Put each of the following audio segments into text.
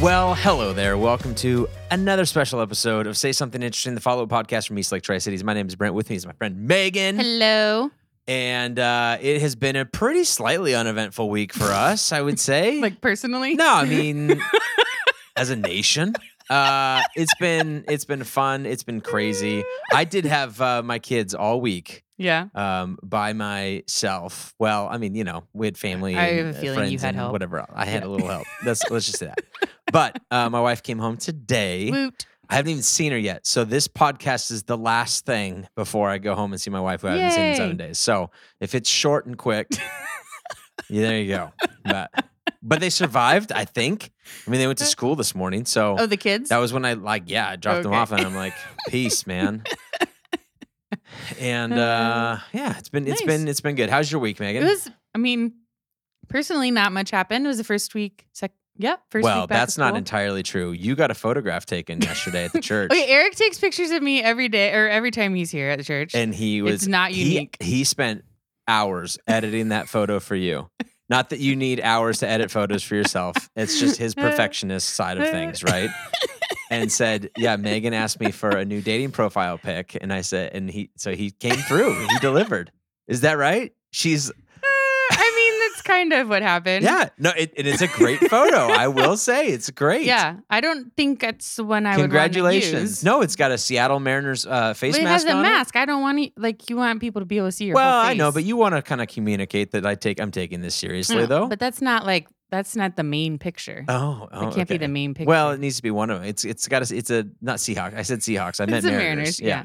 Well, hello there. Welcome to another special episode of Say Something Interesting, the follow up podcast from East Lake Tri Cities. My name is Brent. With me is my friend Megan. Hello. And uh, it has been a pretty slightly uneventful week for us, I would say. Like personally? no, I mean, as a nation. Uh, it's been it's been fun. It's been crazy. I did have uh, my kids all week Yeah. um, by myself. Well, I mean, you know, we had family. I have a feeling you had help. Whatever. I had a little help. Let's just say that. But uh, my wife came home today. Woot. I haven't even seen her yet. So this podcast is the last thing before I go home and see my wife, who I haven't seen in seven days. So if it's short and quick, yeah, there you go. But but they survived, I think. I mean, they went to school this morning, so Oh, the kids? that was when I like, yeah, I dropped them Okay. off, and I'm like, peace, man. And uh, yeah, it's been it's Nice. been it's been good. How's your week, Megan? it was, I mean, personally, not much happened. It was the first week. Sec- yeah, first well, that's not entirely true. You got a photograph taken yesterday at the church. Okay, Eric takes pictures of me every day or every time he's here at the church. and he was It's not he- unique. He, spent hours editing that photo for you. Not that you need hours to edit photos for yourself. It's just his perfectionist side of things, right? And said, "Yeah, Megan asked me for a new dating profile pic, and I said, and he, so he came through. He delivered. Is that right? She's, Uh, I mean, that's kind of what happened. yeah, no, it, it is a great photo. I will say, it's great. Yeah. I don't think that's the one I would Congratulations. to use. No, it's got a Seattle Mariners uh, face But it mask has a on it. mask. I don't want to, like, you want people to be able to see your Well, I know, but you want to kind of communicate that I take I'm taking this seriously, No, though. But that's not like, that's not the main picture. oh, oh, That can't be the main picture. Well, it needs to be one of them. It's it's got a it's a not Seahawks. I said Seahawks. I meant Mariners. Mariners, yeah.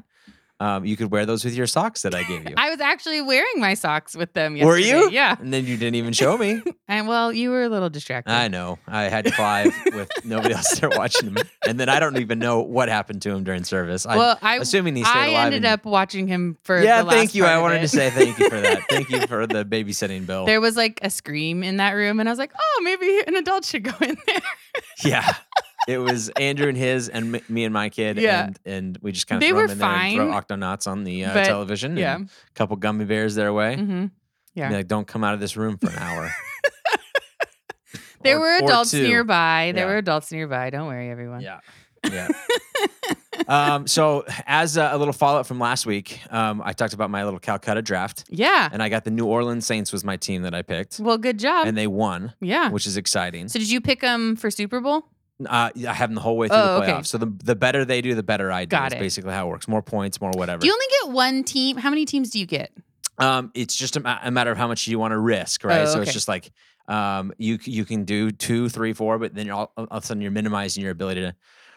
Um, you could wear those with your socks that I gave you. I was actually wearing my socks with them Were you? Yeah. and then you didn't even show me. And well, you were a little distracted. I know. I had five with nobody else there watching him, and then I don't even know what happened to him during service. I, well, I assuming he stayed I alive. ended and- up watching him for yeah, the last thank you. I wanted to say thank you for that. Thank you for the babysitting bill. there was like a scream in that room, and I was like, oh, maybe an adult should go in there. Yeah. It was Andrew and his and me and my kid. Yeah. And, and we just kind of They throw were them in there and throw fine, Octonauts on the uh, but- television. yeah. And a couple gummy bears their way. hmm Yeah. Like, don't come out of this room for an hour. There Or- were adults nearby. There Yeah. were adults nearby. Don't worry, everyone. Yeah. Yeah. um, so, as a, a little follow up from last week, um, I talked about my little Calcutta draft, Yeah. and I got the New Orleans Saints was my team that I picked, Well, good job. and they won, yeah. which is exciting. So did you pick them for Super Bowl? Uh, I have them the whole way through Oh, the okay. playoffs. So the the better they do, the better I do. Got Is it. basically how it works. More points, more whatever. Do you only get one team? How many teams do you get? Um, it's just a, a matter of how much you want to risk, right? Oh, So it's just like um, you you can do two, three, four, but then you're all, all of a sudden you're minimizing your ability to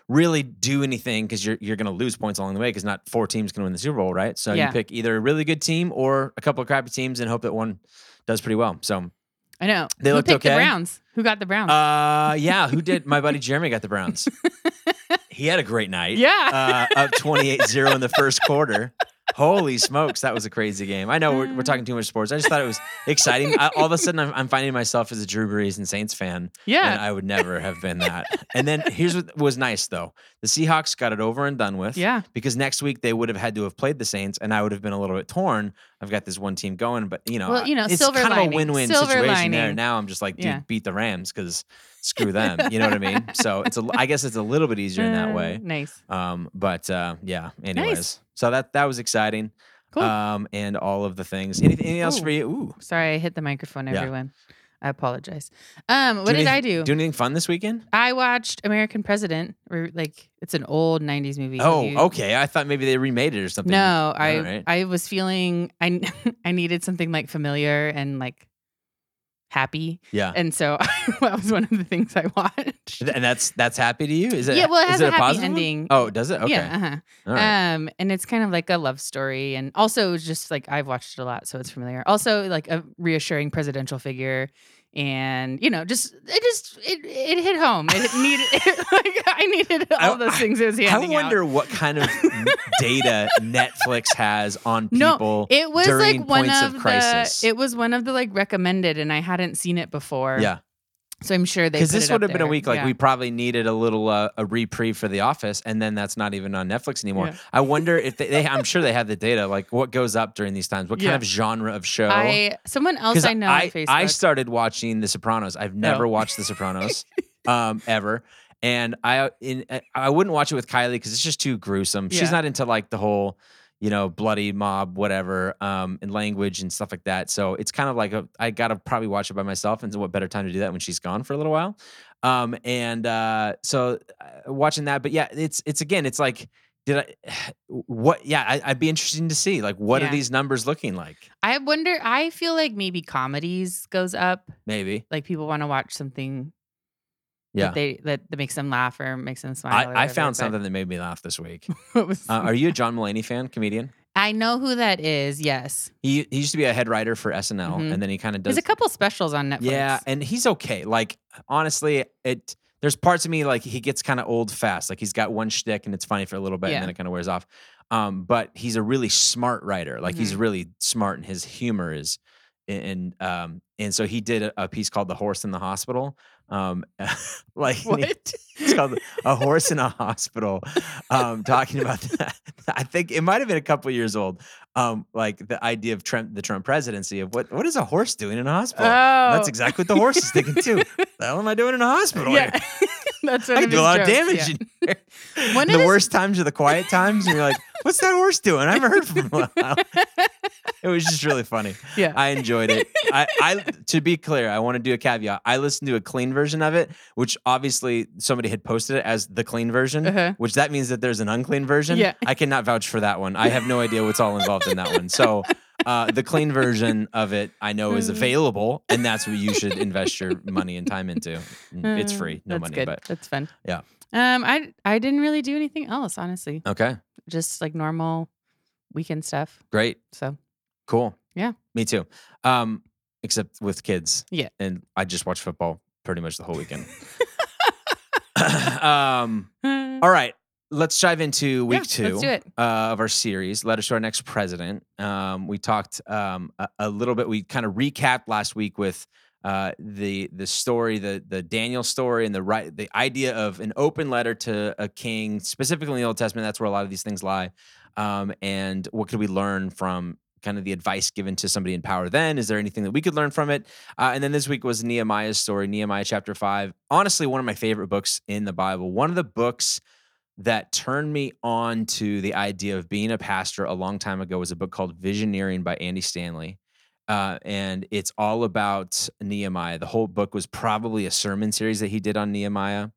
really do anything because you're you're going to lose points along the way because not four teams can win the Super Bowl, right? So Yeah. you pick either a really good team or a couple of crappy teams and hope that one does pretty well. So I know. They Who looked picked okay. the Browns? Who got the Browns? uh, yeah, who did? My buddy Jeremy got the Browns. he had a great night. yeah. uh, up 28-0 in the first quarter. Holy smokes, that was a crazy game. I know we're, we're talking too much sports. I just thought it was exciting. I, all of a sudden, I'm, I'm finding myself as a Drew Brees and Saints fan, yeah. and I would never have been that. And then here's what was nice though: the Seahawks got it over and done with. yeah. Because next week they would have had to have played the Saints, and I would have been a little bit torn. I've got this one team going, but you know, Well, you know, it's kind lining. of a win-win Silver situation there. Now I'm just like, dude, Yeah. beat the Rams because screw them. You know what I mean? So it's a, I guess it's a little bit easier in that Uh, way. Nice. Um, but uh, yeah. Anyways, Nice. so that that was exciting. Cool. Um, and all of the things. Anything, anything else Ooh. for you? Ooh. Sorry, I hit the microphone, Yeah. I apologize. Um, what Do did I do? Do anything fun this weekend? I watched American President, or like it's an old '90s movie. Oh, you- okay. I thought maybe they remade it or something. No, I right. I was feeling I I needed something like familiar and like happy, Yeah. and so that was one of the things I watched. And that's that's happy to you? Is it? Yeah, well, it has a happy positive one? ending. Oh, does it? Okay. Yeah, uh-huh. Right. Um, and it's kind of like a love story, and also just like I've watched it a lot, so it's familiar. Also, like a reassuring presidential figure, and you know, just it just it it hit home. It needed like I needed all I- those things it was I handing out. wonder what kind of data Netflix has on people. No. It was like one of, of the. It was one of the like recommended, and I hadn't seen it before. yeah, so I'm sure they because this would have been a week like Yeah. we probably needed a little uh, a reprieve for The Office, and then that's not even on Netflix anymore. Yeah. I wonder if they, they. I'm sure they have the data. Like what goes up during these times? What kind of genre of show? I someone else I know I, on Facebook. I started watching The Sopranos. I've never Oh. watched The Sopranos um, ever. And I in I wouldn't watch it with Kylie because it's just too gruesome. She's not into like the whole, you know, bloody mob, whatever, um, and language and stuff like that. So it's kind of like a, I gotta probably watch it by myself. And so what better time to do that when she's gone for a little while? Um, and uh, so uh, watching that, but yeah, it's it's again, it's like. Did I? What? Yeah, I, I'd be interested to see. Like, what are these numbers looking like? I wonder. I feel like maybe comedies goes up. Maybe. Like people want to watch something Yeah. that they that, that makes them laugh or makes them smile. I, I found but- something that made me laugh this week. was- Uh, are you a John Mulaney fan, comedian? I know who that is. Yes, He, he used to be a head writer for SNL, Mhm. and then he kind of does. there's a couple specials on Netflix. yeah, and he's okay. Like honestly, it there's parts of me like he gets kind of old fast. Like he's got one shtick and it's funny for a little bit, Yeah. and then it kind of wears off. Um, but he's a really smart writer. Like he's Mhm. really smart, and his humor is. And um and so he did a, a piece called "The Horse in the Hospital." Um, like What? it's called a horse in a hospital um talking about that. I think it might have been a couple years old um like the idea of Trump, the trump presidency of what what is a horse doing in a hospital? Oh, that's exactly what the horse is thinking too. The hell am i doing in a hospital Yeah? That's one i do a lot of damage yeah. in the his- worst times are the quiet times and you're like what's that horse doing i haven't heard from him in a while it was just really funny yeah. I enjoyed it. I, I to be clear, I want to do a caveat. I listened to a clean version of it, which obviously somebody had posted it as the clean version, Uh-huh. which that means that there's an unclean version. Yeah. I cannot vouch for that one. I have no idea what's all involved in that one. So uh, the clean version of it, I know is Mm. available, and that's what you should invest your money and time into. Mm, It's Uh, free, no That's money, good. but That's fun. Yeah. Um, I I didn't really do anything else, honestly. okay, Just like normal weekend stuff. great, So cool. Yeah. me too. Um, except with kids. Yeah. and I just watched football pretty much the whole weekend. um, all right, let's dive into week Yeah, two let's do it. Uh, of our series. Let us to our next president. Um, we talked um, a, a little bit. We kind of recapped last week with uh, the the story, the the Daniel story, and the right the idea of an open letter to a king, specifically in the Old Testament. That's where a lot of these things lie. Um, and what could we learn from kind of the advice given to somebody in power then? Is there anything that we could learn from it? Uh, and then this week was Nehemiah's story, Nehemiah chapter five. Honestly, one of my favorite books in the Bible. One of the books that turned me on to the idea of being a pastor a long time ago was a book called Visioneering by Andy Stanley. Uh, and it's all about Nehemiah. The whole book was probably a sermon series that he did on Nehemiah.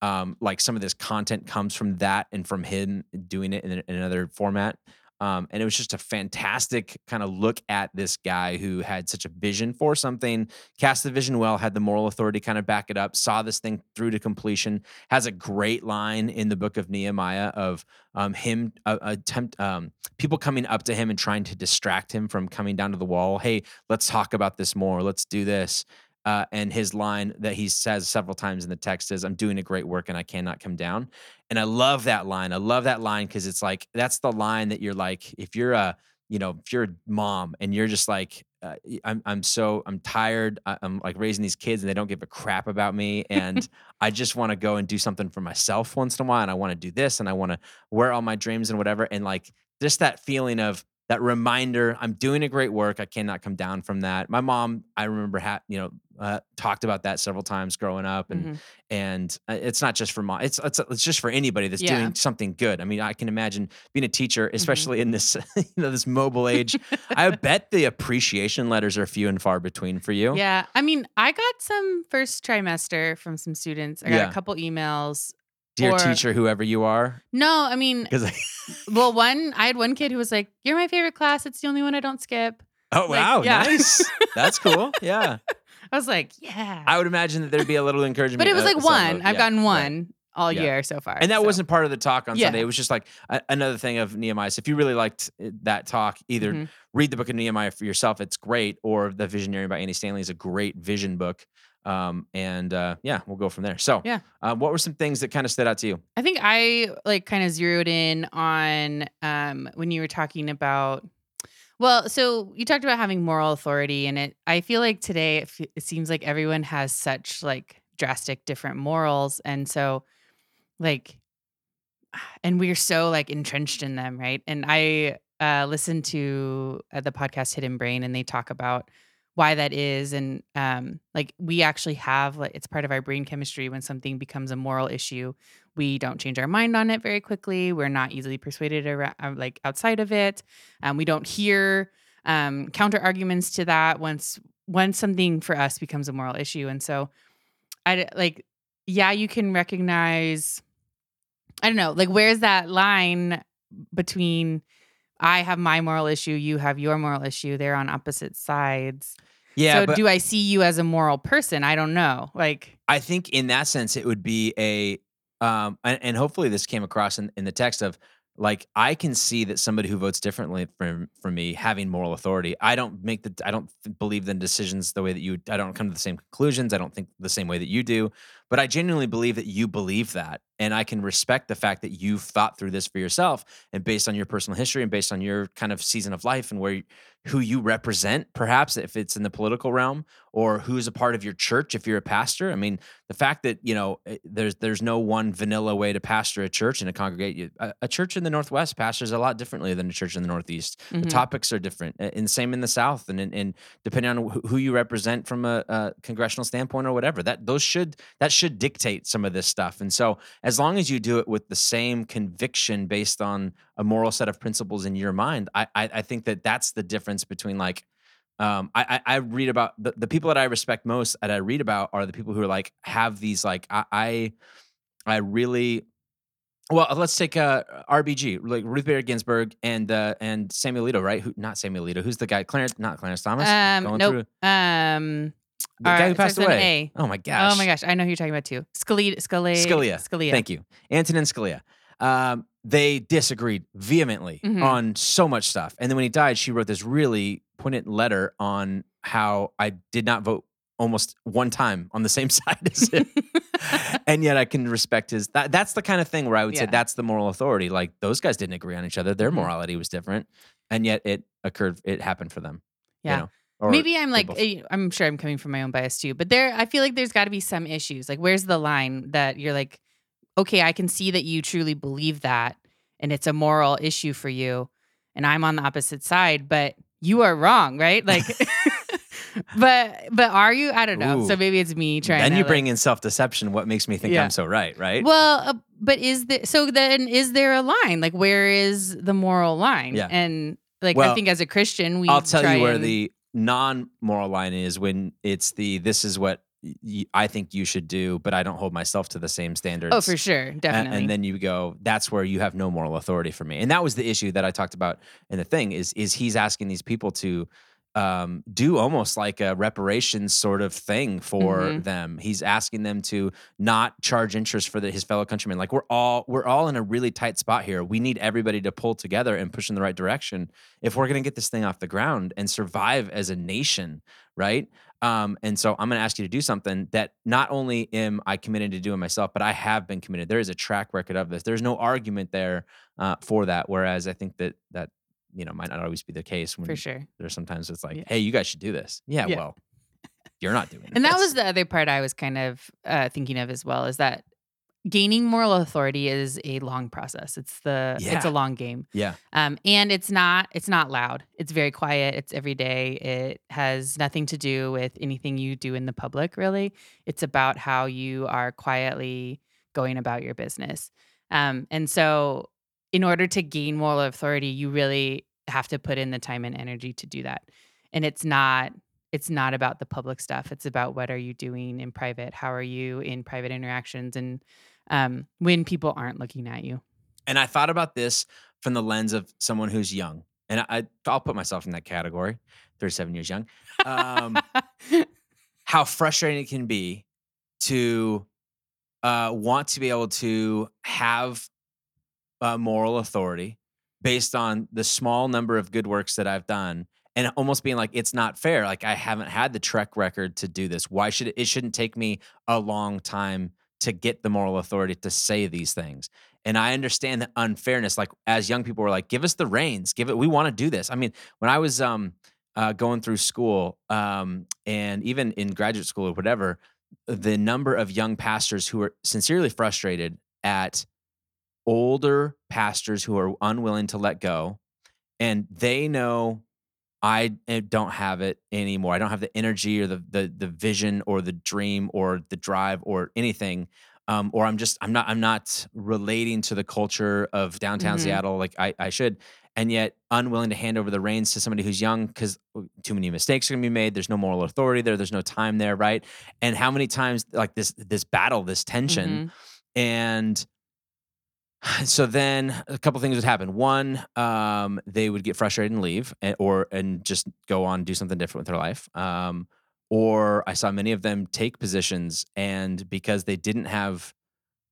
Um, like some of this content comes from that and from him doing it in, in another format. Um, and it was just a fantastic kind of look at this guy who had such a vision for something, cast the vision well, had the moral authority kind of back it up, saw this thing through to completion. Has a great line in the book of Nehemiah of um, him uh, attempt um, people coming up to him and trying to distract him from coming down to the wall. Hey, let's talk about this more. Let's do this. Uh, and his line that he says several times in the text is, I'm doing a great work and I cannot come down. And I love that line. I love that line because it's like, that's the line that you're like, if you're a, you know, if you're a mom and you're just like, uh, I'm, I'm so, I'm tired. I'm like raising these kids and they don't give a crap about me. And I just want to go and do something for myself once in a while. And I want to do this and I want to wear all my dreams and whatever. And like, just that feeling of, that reminder i'm doing a great work i cannot come down from that my mom i remember ha- you know uh, talked about that several times growing up and Mhm. and uh, it's not just for mom it's, it's it's just for anybody that's Yeah. doing something good i mean i can imagine being a teacher especially in this you know this mobile age i bet the appreciation letters are few and far between for you Yeah. I mean, I got some first trimester from some students. I got Yeah. a couple emails. Dear or- teacher whoever you are No, I mean, because well, one, I had one kid who was like, You're my favorite class. It's the only one I don't skip. oh Like, wow yeah. nice that's cool yeah I was like, Yeah. i would imagine that there'd be a little encouragement but it was uh, like one. of- I've yeah, gotten right. one all Yeah. year so far. And that so- wasn't part of the talk on Yeah. Sunday. It was just like a, another thing of Nehemiah. So if you really liked uh, that talk, either Mhm. read the book of Nehemiah for yourself, it's great, or The Visionary by Andy Stanley is a great vision book. Um, and uh, yeah, we'll go from there. So, Yeah. uh, what were some things that kind of stood out to you? I think I like kind of zeroed in on um when you were talking about well, so you talked about having moral authority and it I feel like today it, f- it seems like everyone has such like drastic different morals and so like and we're so like entrenched in them, right? And I uh listened to uh, the podcast Hidden Brain and they talk about why that is and um like we actually have like it's part of our brain chemistry when something becomes a moral issue we don't change our mind on it very quickly we're not easily persuaded around, like outside of it um, we don't hear um, counter arguments to that once once something for us becomes a moral issue and so i like yeah you can recognize i don't know like where's that line between i have my moral issue you have your moral issue they're on opposite sides Yeah, so but do I see you as a moral person? I don't know. Like, I think in that sense, it would be a, um, and, and hopefully this came across in, in the text of like I can see that somebody who votes differently from from me having moral authority. I don't make the I don't believe the decisions the way that you. I don't come to the same conclusions. I don't think the same way that you do. But I genuinely believe that you believe that, and I can respect the fact that you've thought through this for yourself, and based on your personal history and based on your kind of season of life and where you, who you represent, perhaps if it's in the political realm or who's a part of your church if you're a pastor. I mean, the fact that you know eh, there's there's no one vanilla way to pastor a church and to congregate. You- A, a church in the Northwest pastors a lot differently than a church in the Northeast. The mhm. topics are different, a- and same in the South, and and, and depending on who- who you represent from a, a congressional standpoint or whatever, that those should that should dictate some of this stuff. And so, as long as you do it with the same conviction based on a moral set of principles in your mind, I I, I think that that's the difference between like. Um, I, I I read about the, the people that I respect most that I read about are the people who are like have these like I I, I really well, let's take uh, RBG, like Ruth Bader Ginsburg and uh, and Samuel Alito, right? Who not Samuel Alito? Who's the guy? Clarence, not Clarence Thomas. Um, Going nope. through- Um, the all guy right, who passed away. A. Oh my gosh! oh my gosh, I know who you're talking about too. Scalia, Scalia, Scalia. Scalia. Thank you, Antonin Scalia. Um, they disagreed vehemently Mhm. on so much stuff, and then when he died, she wrote this really poignant letter on how I did not vote almost one time on the same side as him. and yet I can respect his. That, that's the kind of thing where I would say that's the moral authority. Like those guys didn't agree on each other; their Mhm. morality was different, and yet it occurred. It happened for them. you Yeah. know? Maybe I'm like, eh, I'm sure I'm coming from my own bias too, but there, I feel like there's got to be some issues. Like, where's the line that you're like, okay, I can see that you truly believe that, and it's a moral issue for you, and I'm on the opposite side, but you are wrong, right? Like, but but are you? I don't know. So maybe it's me trying. then to, you like- bring in self deception. What makes me think Yeah. I'm so right? Right? Well, uh, but is there so then is there a line? Like where is the moral line? Yeah. And like I think as a Christian, we I'll tell you where and- the non-moral line is when it's the this is what y- I think you should do, but I don't hold myself to the same oh, standards. Oh, for sure, definitely. And then you go, that's where you have no moral authority for me. And that was the issue that I talked about in the thing is is he's asking these people to um, do almost like a reparations sort of thing for Mhm. them. He's asking them to not charge interest for the, his fellow countrymen. Like we're all we're all in a really tight spot here. We need everybody to pull together and push in the right direction if we're going to get this thing off the ground and survive as a nation, right? Um, and so I'm going to ask you to do something that not only am I committed to doing myself, but I have been committed. There is a track record of this. There's no argument there uh, for that. Whereas I think that that you know might not always be the case when for sure. there's sometimes it's like, Yeah. hey, you guys should do this. Yeah, Yeah. well, you're not doing it. And that was the other part I was kind of uh, thinking of as well is that gaining moral authority is a long process. It's the it's a long game. yeah, Um, and it's not it's not loud. It's very quiet. It's every day. It has nothing to do with anything you do in the public. Really, it's about how you are quietly going about your business. Um, and so, in order to gain moral authority, you really have to put in the time and energy to do that. And it's not it's not about the public stuff. It's about what are you doing in private? How are you in private interactions and um, when people aren't looking at you. and I thought about this from the lens of someone who's young, and I I'll put myself in that category. 37 years young. Um, how frustrating it can be to uh, want to be able to have uh, moral authority based on the small number of good works that I've done and almost being like it's not fair. Like I haven't had the trek record to do this. Why should it it shouldn't take me a long time to get the moral authority to say these things. And I understand the unfairness. Like as young people were like give us the reins. Give it we want to do this. I mean when I was um uh, going through school um, and even in graduate school or whatever, the number of young pastors who are sincerely frustrated at older pastors who are unwilling to let go, and they know I eh, don't have it anymore. I don't have the energy or the the the vision or the dream or the drive or anything. Um, or I'm just I'm not I'm not relating to the culture of downtown Mhm. Seattle like I, I should, and yet unwilling to hand over the reins to somebody who's young because too many mistakes are gonna be made. There's no moral authority there. There's no time there, right? And how many times like this this battle, this tension, Mhm. and so then a couple things would happen. One, um, they would get frustrated and leave, and, or and just go on do something different with their life. Um, or I saw many of them take positions, and because they didn't have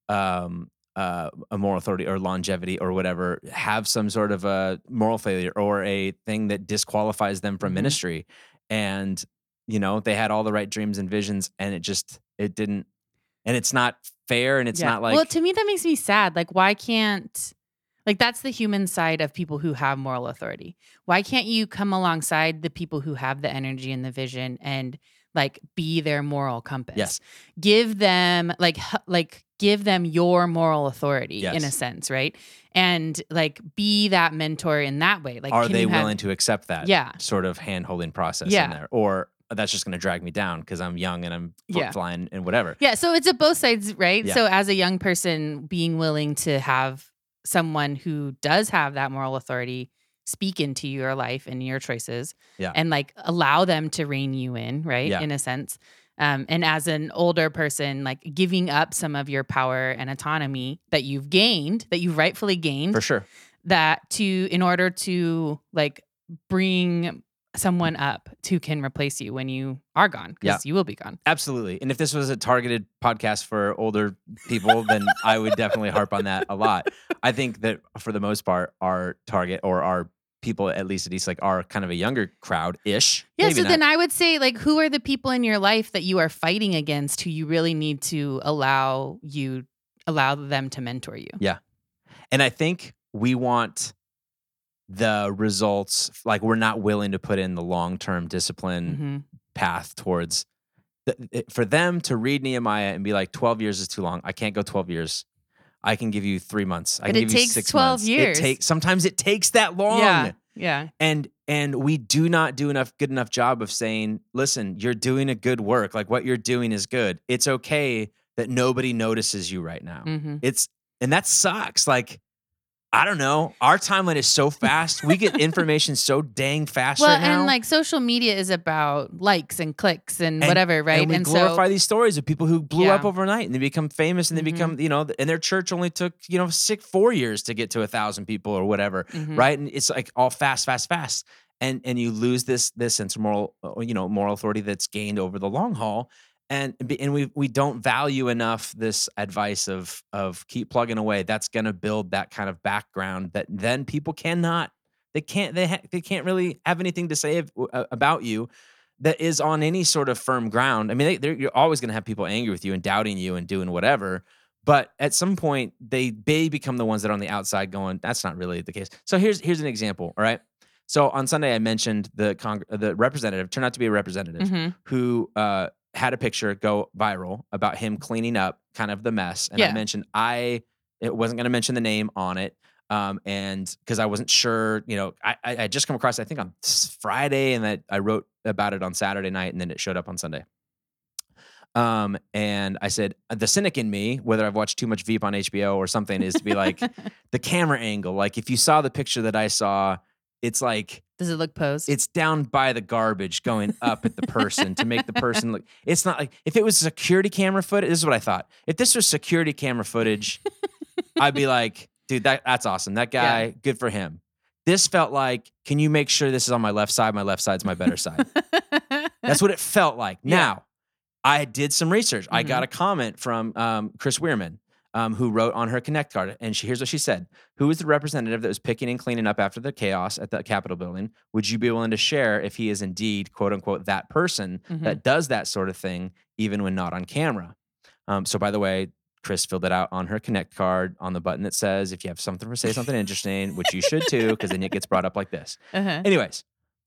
um, uh, a moral authority or longevity or whatever, have some sort of a moral failure or a thing that disqualifies them from Mhm. ministry. And you know they had all the right dreams and visions, and it just it didn't. And it's not fair, and it's Yeah. not like well, to me, that makes me sad. Like, why can't, like, that's the human side of people who have moral authority. Why can't you come alongside the people who have the energy and the vision and, like, be their moral compass? yes, Give them, like, h- like, give them your moral authority in a sense, right? And, like, be that mentor in that way. Like, are can they you have- willing to accept that Yeah. sort of hand holding process Yeah. in there, or that's just going to drag me down because I'm young and I'm Yeah. flying and whatever. Yeah, so it's a both sides, right? Yeah. So as a young person, being willing to have someone who does have that moral authority speak into your life and your choices, Yeah. and like allow them to rein you in, right? Yeah. In a sense. Um, and as an older person, like giving up some of your power and autonomy that you've gained, that you've rightfully gained, For sure. that to in order to like bring someone up who can replace you when you are gone, because you will be gone. Absolutely. And if this was a targeted podcast for older people, then I would definitely harp on that a lot. I think that for the most part, our target or our people, at least at least like are kind of a younger crowd ish. Yeah, so then I would say, like, who are the people in your life that you are fighting against who you really need to allow you allow them to mentor you? Yeah. And I think we want the results, like we're not willing to put in the long term discipline Mhm. path towards th- it- for them to read Nehemiah and be like 12 years is too long. I can't go 12 years. I can give you 3 months. I But can it give you takes 6 12 months. years. It takes sometimes it takes that long. Yeah, yeah, And and we do not do enough good enough job of saying, "Listen, you're doing a good work. Like what you're doing is good. It's okay that nobody notices you right now." hmm It's and that sucks. Like I don't know. Our timeline is so fast. We get information so dang fast Well, right now. and like social media is about likes and clicks and, And- whatever, right? And we And, glorify so, these stories of people who blew up overnight and they become famous and they Mhm. become, you know, and their church only took, you know, six, four years to get to a thousand people or whatever, Mhm. right? And it's like all fast, fast, fast, and and you lose this this sense of moral, you know, moral authority that's gained over the long haul, and and we we don't value enough this advice of of keep plugging away. That's going to build that kind of background that then people cannot. They can't. They ha- they can't really have anything to say uh, about you that is on any sort of firm ground. I mean, they, they're, you're always going to have people angry with you and doubting you and doing whatever. But at some point, they they become the ones that are on the outside going, "That's not really the case." So here's here's an example. All right. So on Sunday, I mentioned the cong- the representative turned out to be a representative Mhm. who uh, had a picture go viral about him cleaning up kind of the mess. And I mentioned I it wasn't going to mention the name on it. Um, and because I wasn't sure, you know, I, I I just come across, I think on Friday, and that I wrote about it on Saturday night, and then it showed up on Sunday. Um, and I said, the cynic in me, whether I've watched too much Veep on HBO or something, is to be like the camera angle. Like if you saw the picture that I saw, it's like Does it look posed? it's down by the garbage going up at the person to make the person look it's not like if it was security camera footage this is what i thought if this was security camera footage i'd be like dude that, that's awesome that guy Yeah. good for him this felt like can you make sure this is on my left side my left side's my better side that's what it felt like Yeah. now i did some research i Mhm. got a comment from um, chris weirman um, who wrote on her connect card and she, here's what she said who is the representative that was picking and cleaning up after the chaos at the capitol building would you be willing to share if he is indeed quote unquote that person Mhm. that does that sort of thing even when not on camera um, so by the way chris filled it out on her connect card on the button that says if you have something to say something interesting which you should too because then it gets brought up like this Uh-huh. Anyways,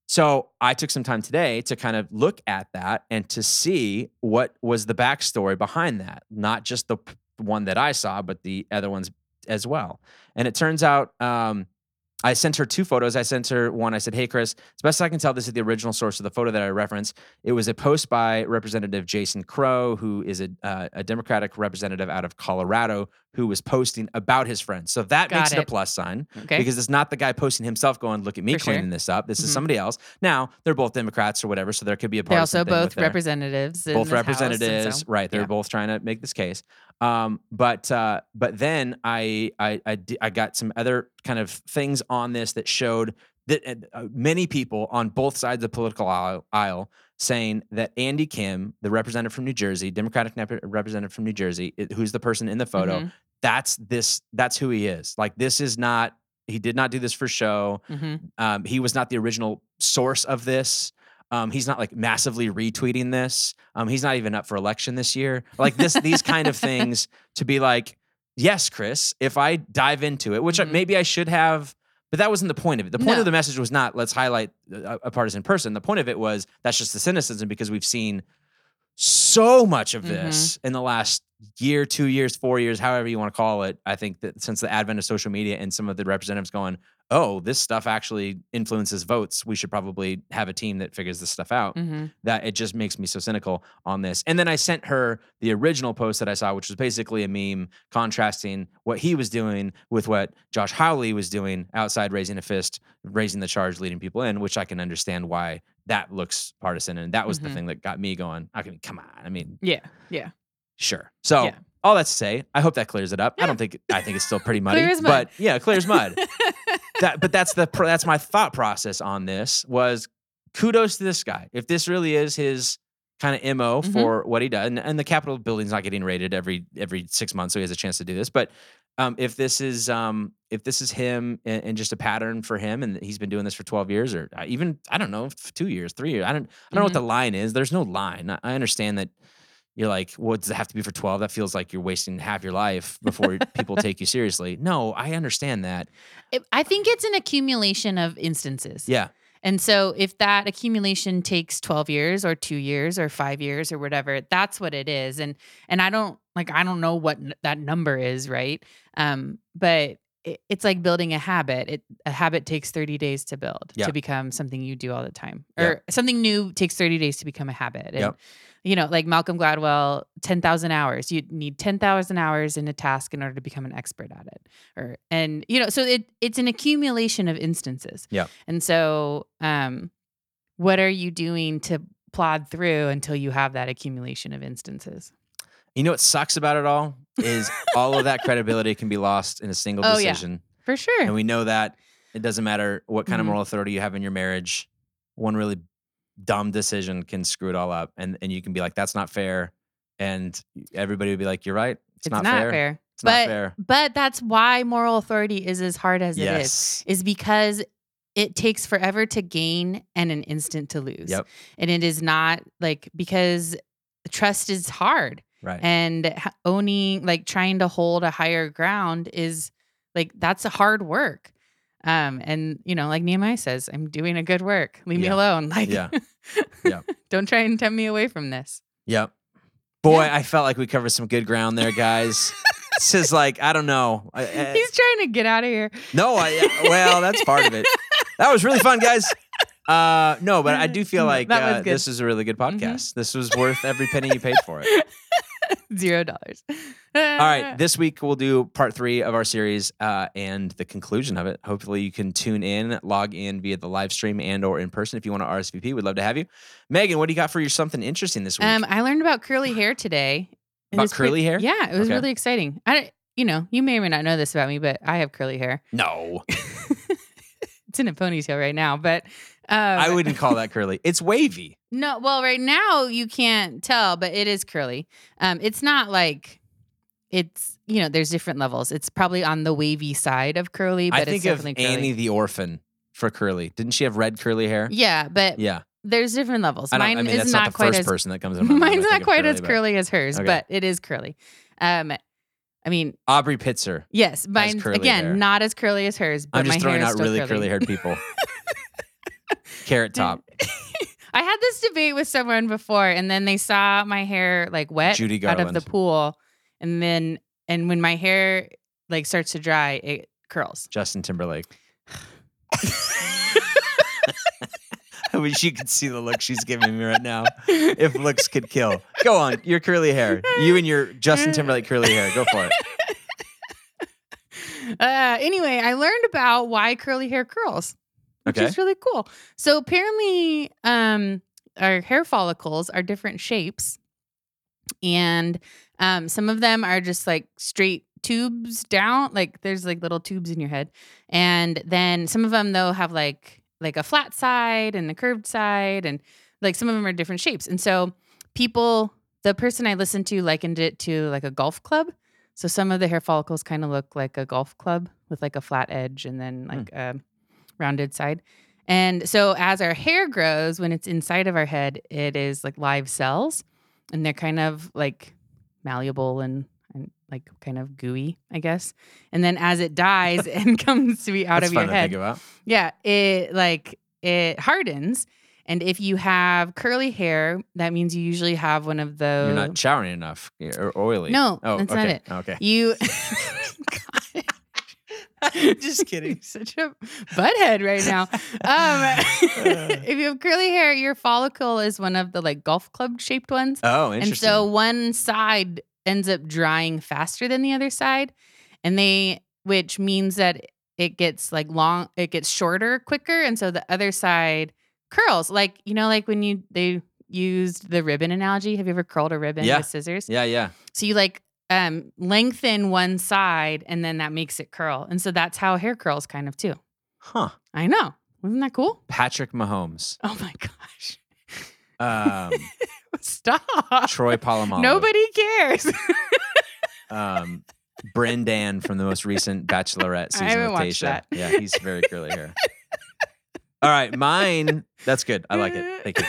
so I took some time today to kind of look at that and to see what was the backstory behind that, not just the one that I saw, but the other ones as well. And it turns out um, I sent her two photos. I sent her one. I said, "Hey, Chris, as best I can tell, this is the original source of the photo that I reference. It was a post by Representative Jason Crow, who is a, uh, a Democratic representative out of Colorado, who was posting about his friends. So that Got makes it. a plus sign Okay. because it's not the guy posting himself going, "Look at me For sure. cleaning this up." This is Mhm. somebody else. Now they're both Democrats or whatever, so there could be a part They're also both representatives. both this house, representatives, so- right? They're yeah. both trying to make this case. Um, but uh, but then I I I, di- I got some other kind of things on this that showed that uh, many people on both sides of the political aisle, aisle saying that Andy Kim, the representative from New Jersey, Democratic representative from New Jersey, i- who's the person in the photo, Mhm, that's this that's who he is. Like this is not he did not do this for show. mhm. Um, he was not the original source of this. Um, he's not like massively retweeting this. Um, he's not even up for election this year. Like this, these kind of things to be like, yes, Chris, if I dive into it, which I- Mhm. maybe I should have, but that wasn't the point of it. The point No. of the message was not let's highlight a, a partisan person. The point of it was that's just the cynicism because we've seen so much of Mhm. this in the last year, two years, four years, however you want to call it. I think that since the advent of social media and some of the representatives going, oh, this stuff actually influences votes. We should probably have a team that figures this stuff out. Mhm. That it just makes me so cynical on this. And then I sent her the original post that I saw, which was basically a meme contrasting what he was doing with what Josh Hawley was doing outside raising a fist, raising the charge, leading people in, which I can understand why that looks partisan. And that was the Mhm. thing that got me going. I can come on. I mean, Yeah. Yeah. Sure. So Yeah. all that to say, I hope that clears it up. I don't think I think it's still pretty muddy, as mud. but yeah, clear as mud. that, but that's the that's my thought process on this was kudos to this guy. If this really is his kind of mo Mhm. for what he does, and, and the Capitol building's not getting rated every every six months, so he has a chance to do this. But um, if this is um, if this is him and, and just a pattern for him, and he's been doing this for twelve years, or uh, even I don't know, two years, three years, I don't I don't know what Mhm. the line is. There's no line. I understand that you're like, what does it have to be for 12? That feels like you're wasting half your life before people take you seriously. No, I understand that. It- I think it's an accumulation of instances. Yeah. And so if that accumulation takes 12 years or 2 years or 5 years or whatever, that's what it is. And and I don't like I don't know what n- that number is, right? Um but it, it's like building a habit. It a habit takes 30 days to build Yeah. to become something you do all the time. Yeah. Or something new takes 30 days to become a habit. And Yep. You know, like Malcolm Gladwell, 10,000 hours. You need 10,000 hours in a task in order to become an expert at it. Or and you know, so it it's an accumulation of instances. Yeah. And so um what are you doing to plod through until you have that accumulation of instances? You know what sucks about it all is all of that credibility can be lost in a single Oh, yeah. decision. For sure. And we know that it doesn't matter what kind of Mhm. moral authority you have in your marriage. One really dumb decision can screw it all up. And and you can be like, that's not fair. And everybody would be like, you're right. It's, it's not, not, fair. fair. It's but not fair. but that's why moral authority is as hard as it is. Is because it takes forever to gain and an instant to lose. Yep. And it is not like because trust is hard. Right. and owning like trying to hold a higher ground is like that's a hard work um and you know like nehemiah says i'm doing a good work leave me alone like Yeah. Yeah. don't try and tempt me away from this Yep. Boy. I felt like we covered some good ground there, guys. this is like, I don't know. I- I- he's trying to get out of here No, I well, that's part of it. That was really fun, guys. Uh, no, but I do feel like uh, this is a really good Mhm. podcast. This was worth every penny you paid for it. zero dollars All right, this week we'll do part three of our series uh, and the conclusion of it. Hopefully, you can tune in, log in via the live stream and or in person if you want to RSVP. We'd love to have you. Megan, what do you got for your something interesting this week? um i learned about curly hair today It About was pretty- curly hair? yeah it was Okay. really exciting i you know you may or may not know this about me but i have curly hair no, it's in a ponytail right now but um, I wouldn't call that curly. It's wavy. No, well, right now you can't tell, but it is curly. Um, it's not like it's you know, there's different levels. It's probably on the wavy side of curly, but I think it's of definitely curly. Annie the orphan for curly. Didn't she have red curly hair? yeah, but Yeah. there's different levels. I, don't, Mine I mean, is that's not, not, the quite first as person that comes in. my mind. when I mine's think not of quite as but curly as hers, Okay. but it is curly. Um, I mean, Aubrey Pitzer. yes, mine's curly again hair. not as curly as hers, but I'm just my throwing hair is out still really curly. curly haired people. Carrot top. I had this debate with someone before, and then they saw my hair like wet Judy out of the Garland. pool, and then and when my hair like starts to dry, it curls. Justin Timberlake. I wish you could see the look she's giving me right now. If looks could kill, go on. Your curly hair, you and your Justin Timberlake curly hair. Go for it. Uh, anyway, I learned about why curly hair curls, which Okay. is really cool. So apparently, um, our hair follicles are different shapes, and um, some of them are just like straight tubes down. Like there's like little tubes in your head, and then some of them though have like like a flat side and a curved side, and like some of them are different shapes. And so people, the person I listened to likened it to like a golf club. So some of the hair follicles kind of look like a golf club with like a flat edge and then like a rounded side. And so as our hair grows, when it's inside of our head, it is like live cells and they're kind of like malleable and, and like kind of gooey, I guess. And then as it dies and comes to be out That's of your head, yeah, it like it hardens. And if you have curly hair, that means you usually have one of those. You're not showering enough or oily. No, oh, that's okay. not it. Okay. You. Just kidding. Such a butthead right now. Um, if you have curly hair, your follicle is one of the like golf club shaped ones. Oh, interesting. And so one side ends up drying faster than the other side. And they, which means that it gets like long, it gets shorter quicker. And so the other side curls. Like, you know, like when you, they used the ribbon analogy. Have you ever curled a ribbon Yeah. with scissors? yeah, yeah. So you like um, lengthen one side and then that makes it curl. And so that's how hair curls kind of too. Huh. I know. Wasn't that cool? Patrick Mahomes. Oh my gosh. Um, Stop. Troy Polamalu. Nobody cares. Um, Brendan from the most recent Bachelorette season I haven't with Tasha. that. Yeah, he's very curly hair. All right, mine. That's good. I like it. Thank you.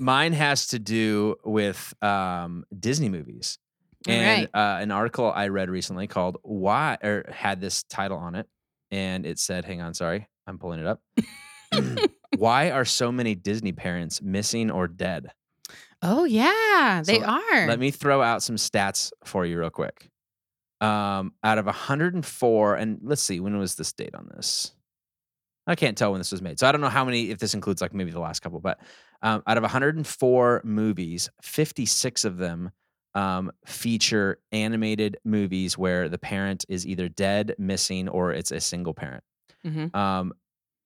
Mine has to do with um, Disney movies. And right. uh, an article I read recently called "Why" or had this title on it, and it said, "Hang on, sorry, I'm pulling it up. Why are so many Disney parents missing or dead?" Oh yeah, they So, are. Let me throw out some stats for you real quick. Um, out of 104, and let's see, when was this date on this? I can't tell when this was made. So I don't know how many, if this includes like maybe the last couple, but um, out of 104 movies, 56 of them um, feature animated movies where the parent is either dead, missing, or it's a single parent. Mhm. Um,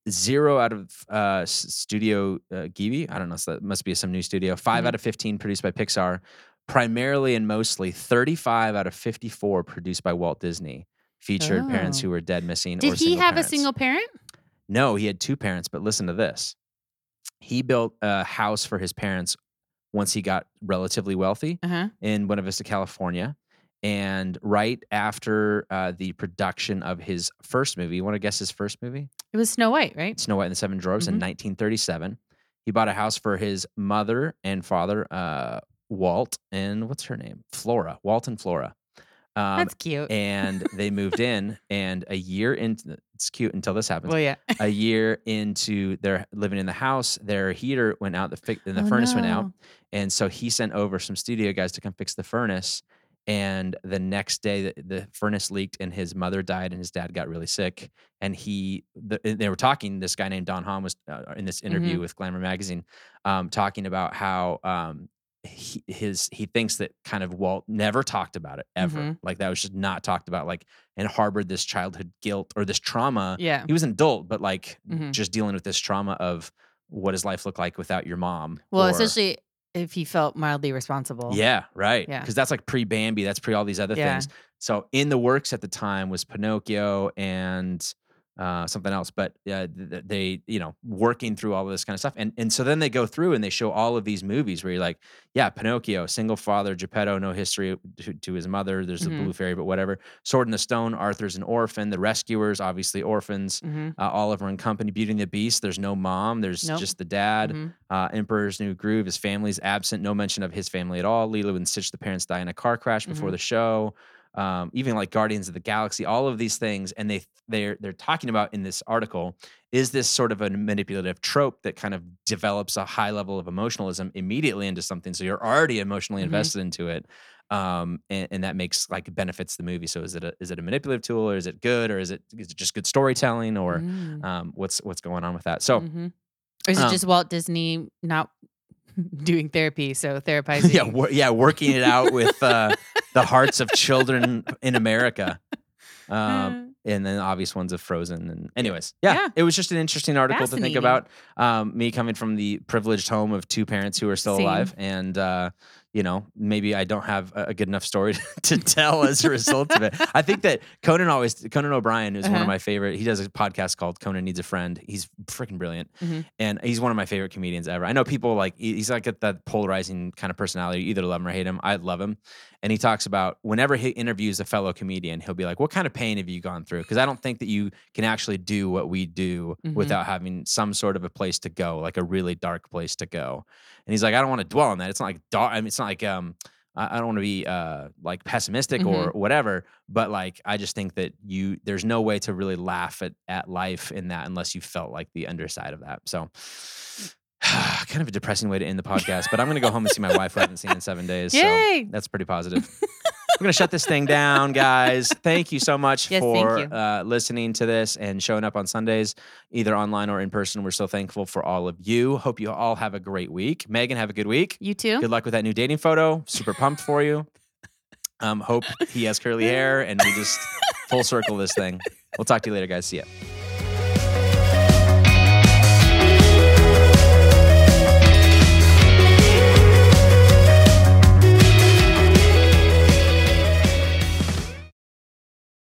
zero out of uh, Studio uh, Ghibli. I don't know. So that must be some new studio. 5 Mhm. out of 15 produced by Pixar. Primarily and mostly 35 out of 54 produced by Walt Disney. Featured parents Oh. who were dead, missing, or Did he have parents. a single parent? No, he had two parents, but listen to this. He built a house for his parents once he got relatively wealthy Uh huh. in Buena Vista, California. And right after uh, the production of his first movie, you want to guess his first movie? It was Snow White, right? Snow White and the Seven Dwarfs in Mhm. 1937. He bought a house for his mother and father, uh, Walt, and what's her name? Flora. Walt and Flora. Um, That's cute. and they moved in, and a year into it's cute until this happens well, yeah. a year into their living in the house, their heater went out, the fi- and the Oh, furnace went out, no. and so he sent over some studio guys to come fix the furnace. And the next day, the, the furnace leaked, and his mother died, and his dad got really sick. And he, the, and they were talking. This guy named Don Hahn was uh, in this interview Mhm. with Glamour magazine, um, talking about how um, he, his he thinks that kind of Walt never talked about it ever. Mhm. Like that was just not talked about. Like and harbored this childhood guilt or this trauma Yeah. he was an adult, but like Mhm. just dealing with this trauma of what does life look like without your mom? Well, or- especially if he felt mildly responsible. yeah, right. Yeah. Because that's like pre Bambi, that's pre all these other Yeah. things. So in the works at the time was Pinocchio and uh, something else, but uh, th- th- they, you know, working through all of this kind of stuff, and and so then they go through and they show all of these movies where you're like, yeah, Pinocchio, single father, Geppetto, no history to, to his mother. There's Mhm. the blue fairy, but whatever. Sword in the Stone, Arthur's an orphan. The Rescuers, obviously orphans. hmm uh, Oliver and Company, Beauty and the Beast. There's no mom. There's Nope. just the dad. hmm Uh, Emperor's New Groove. His family's absent. No mention of his family at all. Lilo and Stitch, the parents die in a car crash before Mhm. the show. Um, even like Guardians of the Galaxy, all of these things, and they they're they're talking about in this article is this sort of a manipulative trope that kind of develops a high level of emotionalism immediately into something, so you're already emotionally Mhm. invested into it, um, and, and that makes like benefits the movie. So is it a is it a manipulative tool, or is it good, or is it is it just good storytelling, or Mm. um, what's what's going on with that? So. Mhm. Or is it um, just Walt Disney not doing therapy, so therapizing? yeah, wor- yeah, working it out with uh, the hearts of children in America. Um, and then obvious ones of Frozen. And anyways, yeah, Yeah. it was just an interesting article to think about. Um, me coming from the privileged home of two parents who are still Same. alive, and uh, you know, maybe I don't have a good enough story to tell as a result of it. I think that Conan always Conan O'Brien is one Uh-huh. of my favorite. He does a podcast called Conan Needs a Friend. He's freaking brilliant, Mhm. and he's one of my favorite comedians ever. I know people like he's like that polarizing kind of personality. You either love him or hate him. I love him, and he talks about whenever he interviews a fellow comedian, he'll be like, "What kind of pain have you gone through?" Because I don't think that you can actually do what we do Mhm. without having some sort of a place to go, like a really dark place to go. And he's like, I don't want to dwell on that. It's not like dark. I mean, it's not like um, I I don't want to be uh like pessimistic or whatever. But like, I just think that you there's no way to really laugh at at life in that unless you felt like the underside of that. So. Kind of a depressing way to end the podcast, but I'm going to go home and see my wife who I haven't seen in seven days. Yay! So that's pretty positive. We're going to shut this thing down, guys. Thank you so much Yes, for uh, listening to this and showing up on Sundays, either online or in person. We're so thankful for all of you. Hope you all have a great week. Megan, have a good week. You too. Good luck with that new dating photo. Super pumped for you. Um, hope he has curly hair and we just full circle this thing. We'll talk to you later, guys. See ya.